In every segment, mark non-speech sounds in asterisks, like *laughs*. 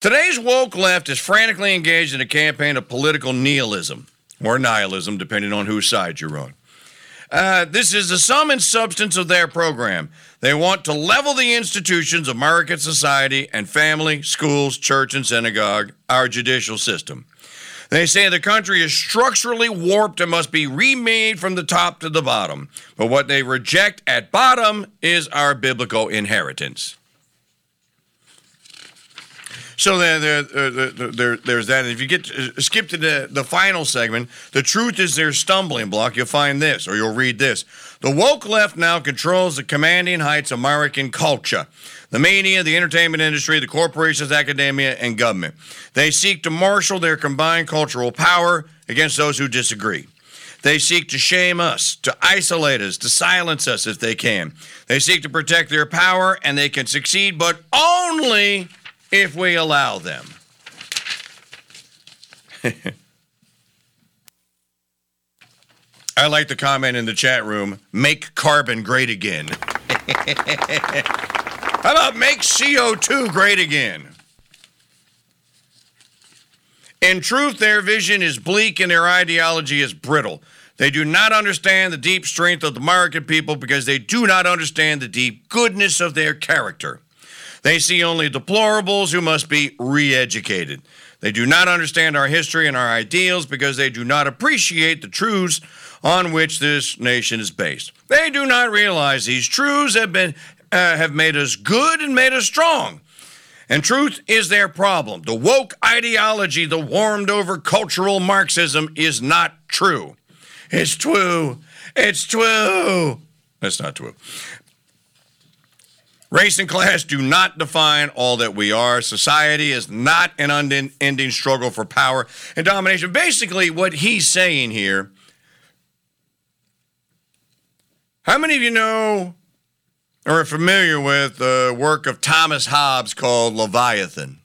Today's woke left is frantically engaged in a campaign of political nihilism or nihilism, depending on whose side you're on. Uh, this is the sum and substance of their program. They want to level the institutions of American society and family, schools, church, and synagogue, our judicial system. They say the country is structurally warped and must be remade from the top to the bottom. But what they reject at bottom is our biblical inheritance. So there, there, there, there, there's that. If you get uh, skip to the, the final segment, the truth is their stumbling block. You'll find this, or you'll read this. The woke left now controls the commanding heights of American culture. The media, the entertainment industry, the corporations, academia, and government. They seek to marshal their combined cultural power against those who disagree. They seek to shame us, to isolate us, to silence us if they can. They seek to protect their power, and they can succeed, but only if we allow them. *laughs* I like the comment in the chat room make carbon great again. *laughs* How about make CO2 great again? In truth, their vision is bleak and their ideology is brittle. They do not understand the deep strength of the American people because they do not understand the deep goodness of their character. They see only deplorables who must be re educated. They do not understand our history and our ideals because they do not appreciate the truths on which this nation is based. They do not realize these truths have been uh, have made us good and made us strong. And truth is their problem. The woke ideology, the warmed over cultural Marxism is not true. It's true. It's true. That's not true. Race and class do not define all that we are. Society is not an unending struggle for power and domination. Basically, what he's saying here how many of you know or are familiar with the work of Thomas Hobbes called Leviathan?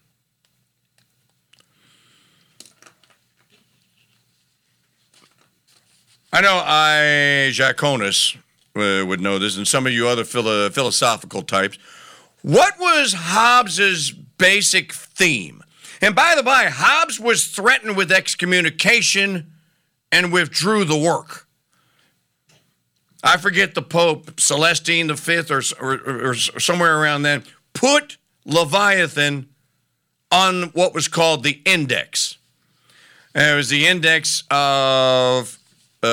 I know I, Jaconis, uh, would know this, and some of you other philo- philosophical types. What was Hobbes's basic theme? And by the by, Hobbes was threatened with excommunication and withdrew the work. I forget the Pope, Celestine V, or, or, or somewhere around then, put Leviathan on what was called the index. And it was the index of uh,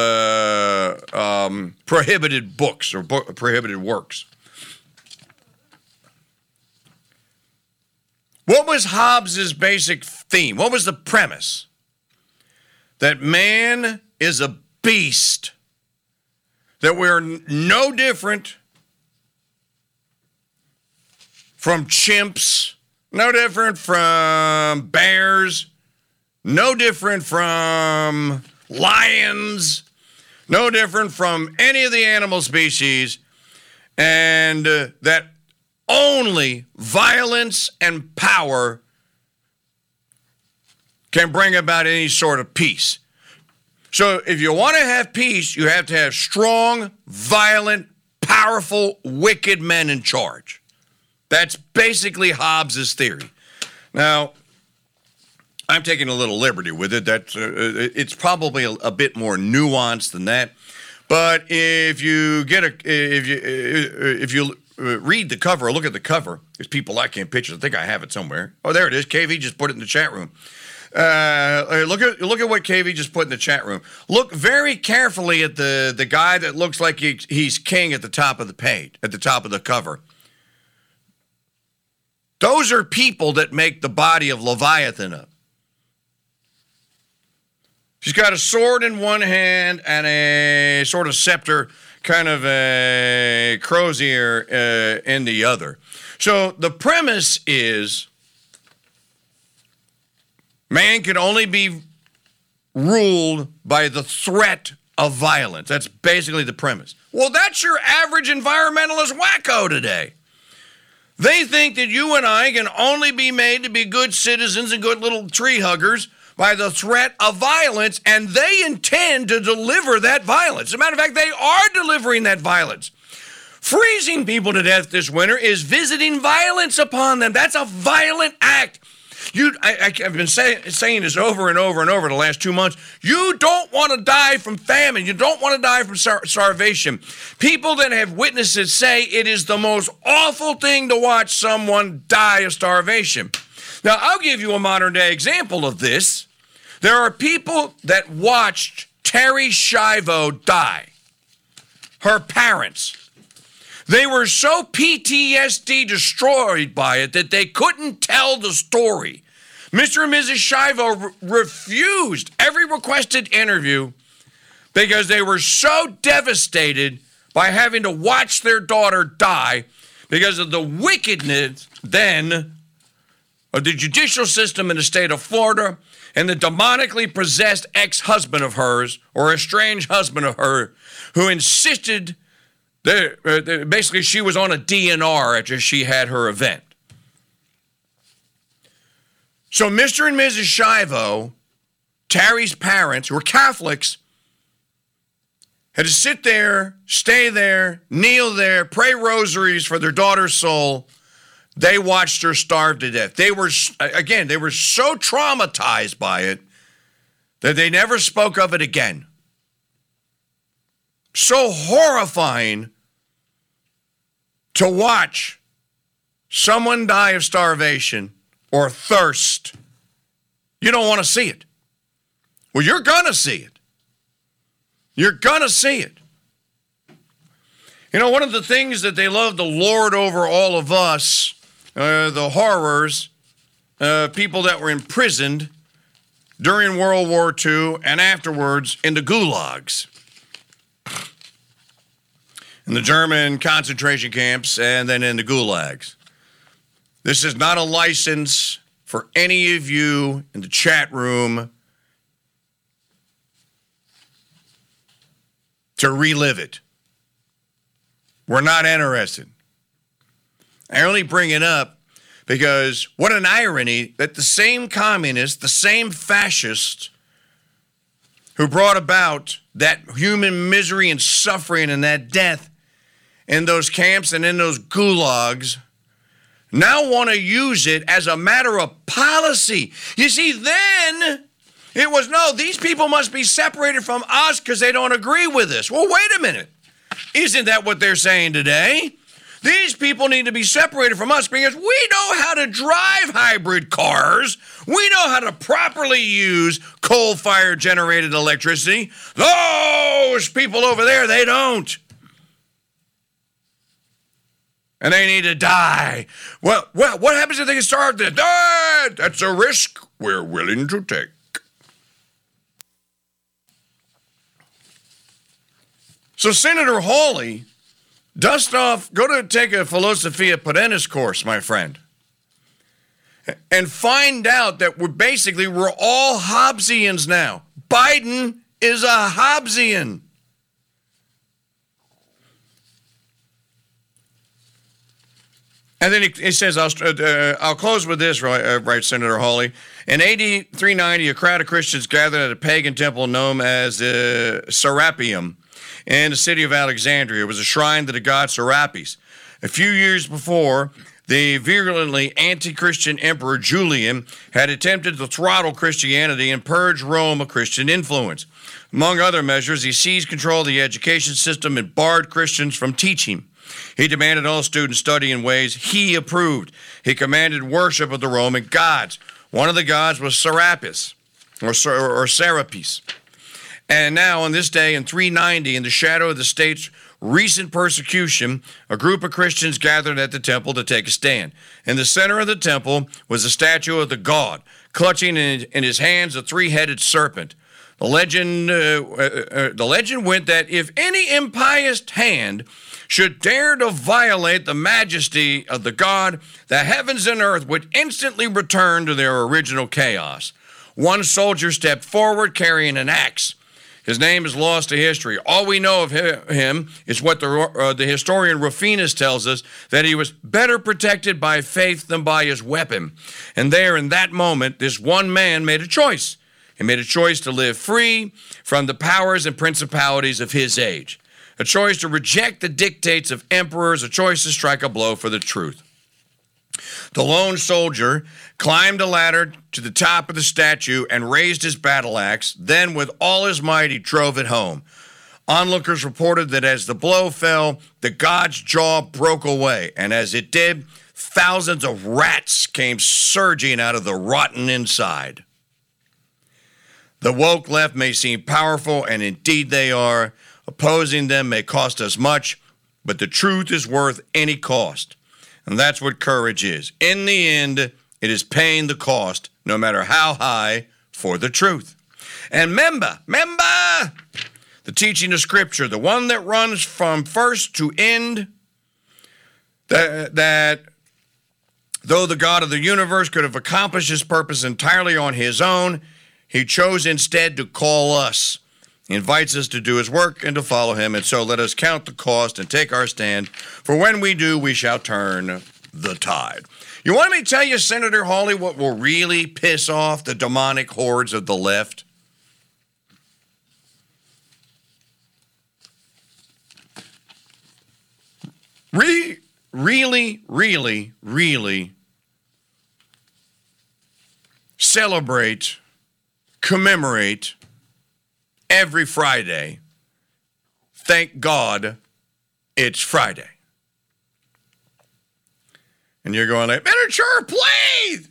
um, prohibited books or prohibited works. What was Hobbes's basic theme? What was the premise? That man is a beast, that we're no different from chimps, no different from bears, no different from lions, no different from any of the animal species, and uh, that only violence and power can bring about any sort of peace. So, if you want to have peace, you have to have strong, violent, powerful, wicked men in charge. That's basically Hobbes's theory. Now, I'm taking a little liberty with it. That uh, it's probably a, a, bit more nuanced than that. But if you get a if you if you read the cover or look at the cover, there's people liking pictures. I think I have it somewhere. Oh, there it is. KV just put it in the chat room. Uh, look at look at what KV just put in the chat room. Look very carefully at the the guy that looks like he, he's king at the top of the page, at the top of the cover. Those are people that make the body of Leviathan up. She's got a sword in one hand and a sort of scepter, kind of a crozier uh, in the other. So the premise is man can only be ruled by the threat of violence. That's basically the premise. Well, that's your average environmentalist wacko today. They think that you and I can only be made to be good citizens and good little tree huggers by the threat of violence, and they intend to deliver that violence. As a matter of fact, they are delivering that violence. Freezing people to death this winter is visiting violence upon them. That's a violent act. You, I, have been say, saying this over and over and over the last two months. You don't want to die from famine. You don't want to die from star- starvation. People that have witnessed it say it is the most awful thing to watch someone die of starvation. Now, I'll give you a modern day example of this. There are people that watched Terri Schiavo die. Her parents. They were so PTSD destroyed by it that they couldn't tell the story. Mr. and Mrs. Schiavo re- refused every requested interview because they were so devastated by having to watch their daughter die because of the wickedness then of the judicial system in the state of Florida and the demonically possessed ex husband of hers or estranged husband of her who insisted that uh, basically she was on a DNR after she had her event. So Mr. and Mrs. Schiavo, Terri's parents, who were Catholics, had to sit there, stay there, kneel there, pray rosaries for their daughter's soul. They watched her starve to death. They were, again, they were so traumatized by it that they never spoke of it again. So horrifying to watch someone die of starvation or thirst. You don't want to see it. Well, you're going to see it. You're going to see it. You know, one of the things that they love to lord over all of us, uh, the horrors, uh, people that were imprisoned during World War II and afterwards in the gulags, in the German concentration camps, and then in the gulags. This is not a license for any of you in the chat room to relive it. We're not interested. I only bring it up because what an irony that the same communist, the same fascist who brought about that human misery and suffering and that death in those camps and in those gulags now want to use it as a matter of policy. You see, then it was no, these people must be separated from us because they don't agree with us. Well, wait a minute. Isn't that what they're saying today? These people need to be separated from us because we know how to drive hybrid cars. We know how to properly use coal fire generated electricity. Those people over there, they don't and they need to die. Well, well, what happens if they get to death? Ah, that's a risk we're willing to take. So, Senator Hawley, dust off, go to take a Philosophia Perennis course, my friend, and find out that we're basically, we're all Hobbesians now. Biden is a Hobbesian. And then he, he says, I'll, uh, I'll close with this, right, uh, right, Senator Hawley. In AD 390, a crowd of Christians gathered at a pagan temple known as uh, Serapeum in the city of Alexandria. It was a shrine to the god Serapis. A few years before, the virulently anti Christian Emperor Julian had attempted to throttle Christianity and purge Rome of Christian influence. Among other measures, he seized control of the education system and barred Christians from teaching. He demanded all students study in ways he approved. He commanded worship of the Roman gods. One of the gods was Serapis, or, or Serapis. And now, on this day in 390, in the shadow of the state's recent persecution, a group of Christians gathered at the temple to take a stand. In the center of the temple was a statue of the god, clutching in, in his hands a three headed serpent. The legend, uh, uh, uh, the legend went that if any impious hand should dare to violate the majesty of the God, the heavens and earth would instantly return to their original chaos. One soldier stepped forward carrying an axe. His name is lost to history. All we know of him is what the, uh, the historian Rufinus tells us that he was better protected by faith than by his weapon. And there, in that moment, this one man made a choice. He made a choice to live free from the powers and principalities of his age a choice to reject the dictates of emperors, a choice to strike a blow for the truth. The lone soldier climbed a ladder to the top of the statue and raised his battle axe. Then, with all his might, he drove it home. Onlookers reported that as the blow fell, the god's jaw broke away, and as it did, thousands of rats came surging out of the rotten inside. The woke left may seem powerful, and indeed they are. Opposing them may cost us much, but the truth is worth any cost. And that's what courage is. In the end, it is paying the cost, no matter how high, for the truth. And remember, remember the teaching of Scripture, the one that runs from first to end, that, that though the God of the universe could have accomplished his purpose entirely on his own, he chose instead to call us. He invites us to do his work and to follow him. And so let us count the cost and take our stand, for when we do, we shall turn the tide. You want me to tell you, Senator Hawley, what will really piss off the demonic hordes of the left? Re- really, really, really celebrate commemorate every Friday. Thank God it's Friday. And you're going like, miniature, please!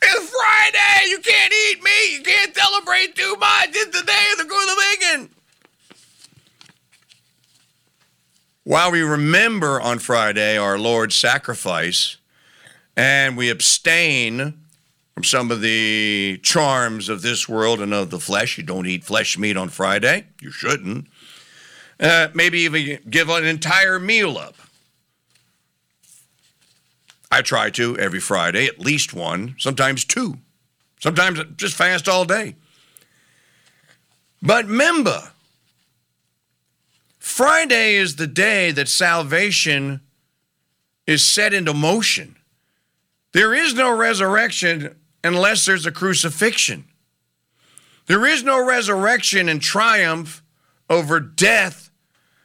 It's Friday! You can't eat meat! You can't celebrate too much! It's the day of the good of bacon! While we remember on Friday our Lord's sacrifice and we abstain some of the charms of this world and of the flesh. You don't eat flesh meat on Friday. You shouldn't. Uh, maybe even give an entire meal up. I try to every Friday, at least one, sometimes two. Sometimes just fast all day. But remember, Friday is the day that salvation is set into motion. There is no resurrection unless there's a crucifixion. There is no resurrection and triumph over death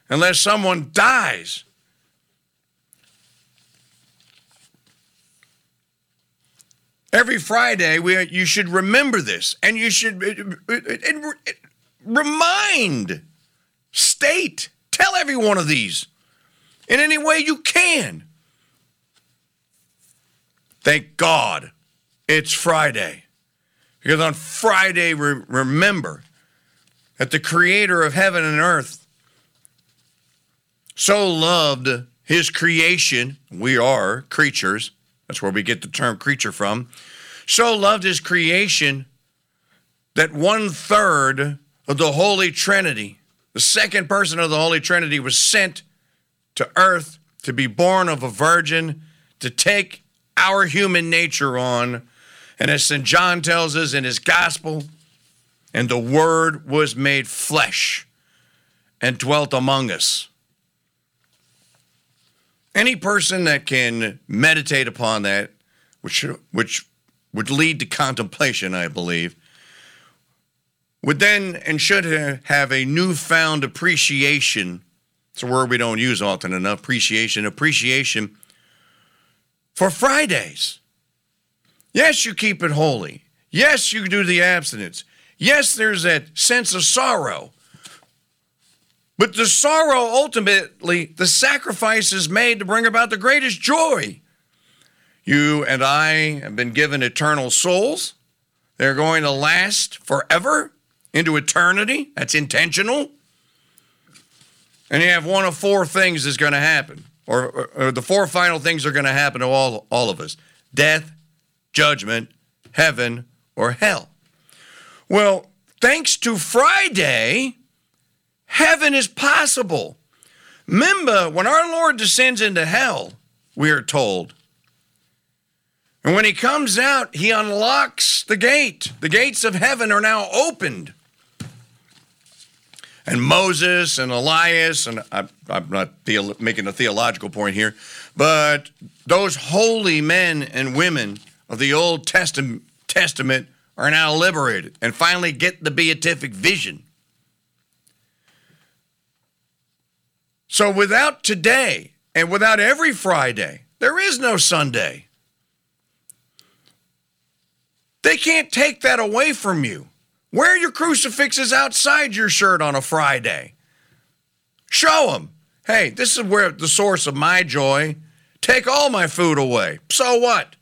unless someone dies. Every Friday, we, you should remember this and you should uh, uh, uh, remind, state, tell every one of these in any way you can. Thank God it's Friday. Because on Friday, re- remember that the creator of heaven and earth so loved his creation. We are creatures. That's where we get the term creature from. So loved his creation that one third of the Holy Trinity, the second person of the Holy Trinity, was sent to earth to be born of a virgin, to take our human nature on and as St. John tells us in his gospel, and the word was made flesh and dwelt among us. Any person that can meditate upon that, which, which would lead to contemplation, I believe, would then and should have a newfound appreciation. It's a word we don't use often enough appreciation, appreciation for Fridays. Yes, you keep it holy. Yes, you do the abstinence. Yes, there's that sense of sorrow. But the sorrow ultimately, the sacrifice is made to bring about the greatest joy. You and I have been given eternal souls. They're going to last forever into eternity. That's intentional. And you have one of four things that's going to happen, or, or, or the four final things are going to happen to all, all of us death, judgment, heaven, or hell. Well, thanks to Friday, heaven is possible. Remember, when our Lord descends into hell, we are told, and when he comes out, he unlocks the gate. The gates of heaven are now opened. And Moses and Elias, and I, am not making a theological point here, but those holy men and women of the Old Testament, Testament are now liberated and finally get the beatific vision. So without today and without every Friday, there is no Sunday. They can't take that away from you. Wear your crucifixes outside your shirt on a Friday. Show them, hey, this is where the source of my joy. Take all my food away. So what?